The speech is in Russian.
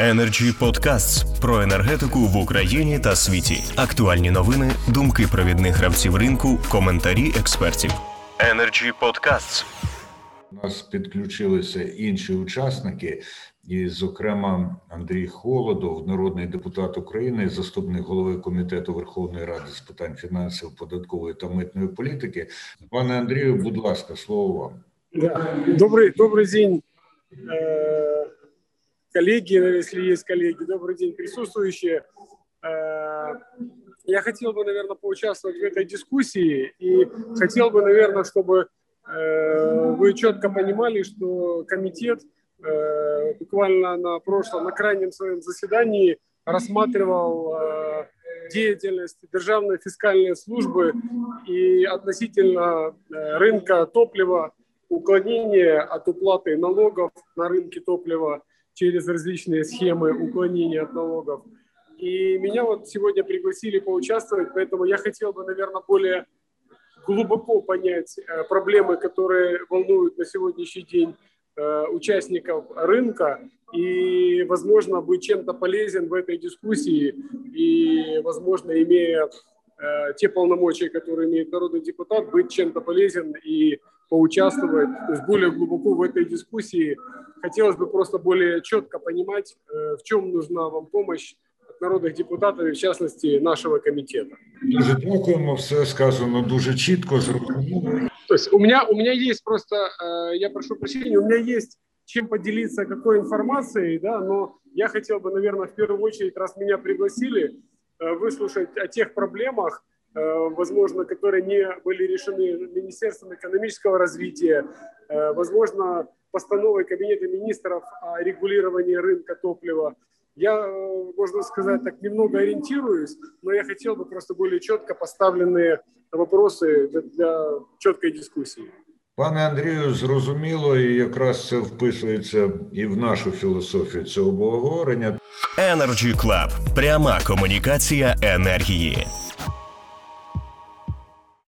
Energy Podcasts про енергетику в Україні та світі. Актуальні новини, думки провідних гравців ринку, коментарі експертів. Energy Podcasts. У нас підключилися інші учасники, і, зокрема, Андрій Холодов, народний депутат України, заступник голови комітету Верховної Ради з питань фінансів, податкової та митної політики. Пане Андрію, будь ласка, слово вам. Да. Добрый, добрый день, э, коллеги, если есть коллеги. Добрый день, присутствующие. Э, я хотел бы, наверное, поучаствовать в этой дискуссии и хотел бы, наверное, чтобы э, вы четко понимали, что комитет э, буквально на прошлом, на крайнем своем заседании рассматривал деятельность Державной фискальной службы и относительно рынка топлива, уклонение от уплаты налогов на рынке топлива через различные схемы уклонения от налогов. И меня вот сегодня пригласили поучаствовать, поэтому я хотел бы, наверное, более глубоко понять э, проблемы, которые волнуют на сегодняшний день э, участников рынка и, возможно, быть чем-то полезен в этой дискуссии и, возможно, имея э, те полномочия, которые имеет народный депутат, быть чем-то полезен и поучаствовать то есть более глубоко в этой дискуссии. Хотелось бы просто более четко понимать, э, в чем нужна вам помощь от народных депутатов и, в частности, нашего комитета. Дуже дякуємо. Все сказано дуже чітко, зрозуміло. То есть у меня, у меня есть просто, э, я прошу прощения, у меня есть чем поделиться, какой информацией, да, но я хотел бы, наверное, в первую очередь, раз меня пригласили, э, выслушать о тех проблемах, э, возможно, которые не были решены Министерством экономического развития, э, возможно, постановой Кабинета министров о регулировании рынка топлива. Я, э, можно сказать, так немного ориентируюсь, но я хотел бы просто более четко поставленные вопросы для, для четкой дискуссии. Пане Андрію, зрозуміло, і якраз це вписується і в нашу філософію цього обговорення. Energy Club. Пряма комунікація енергії.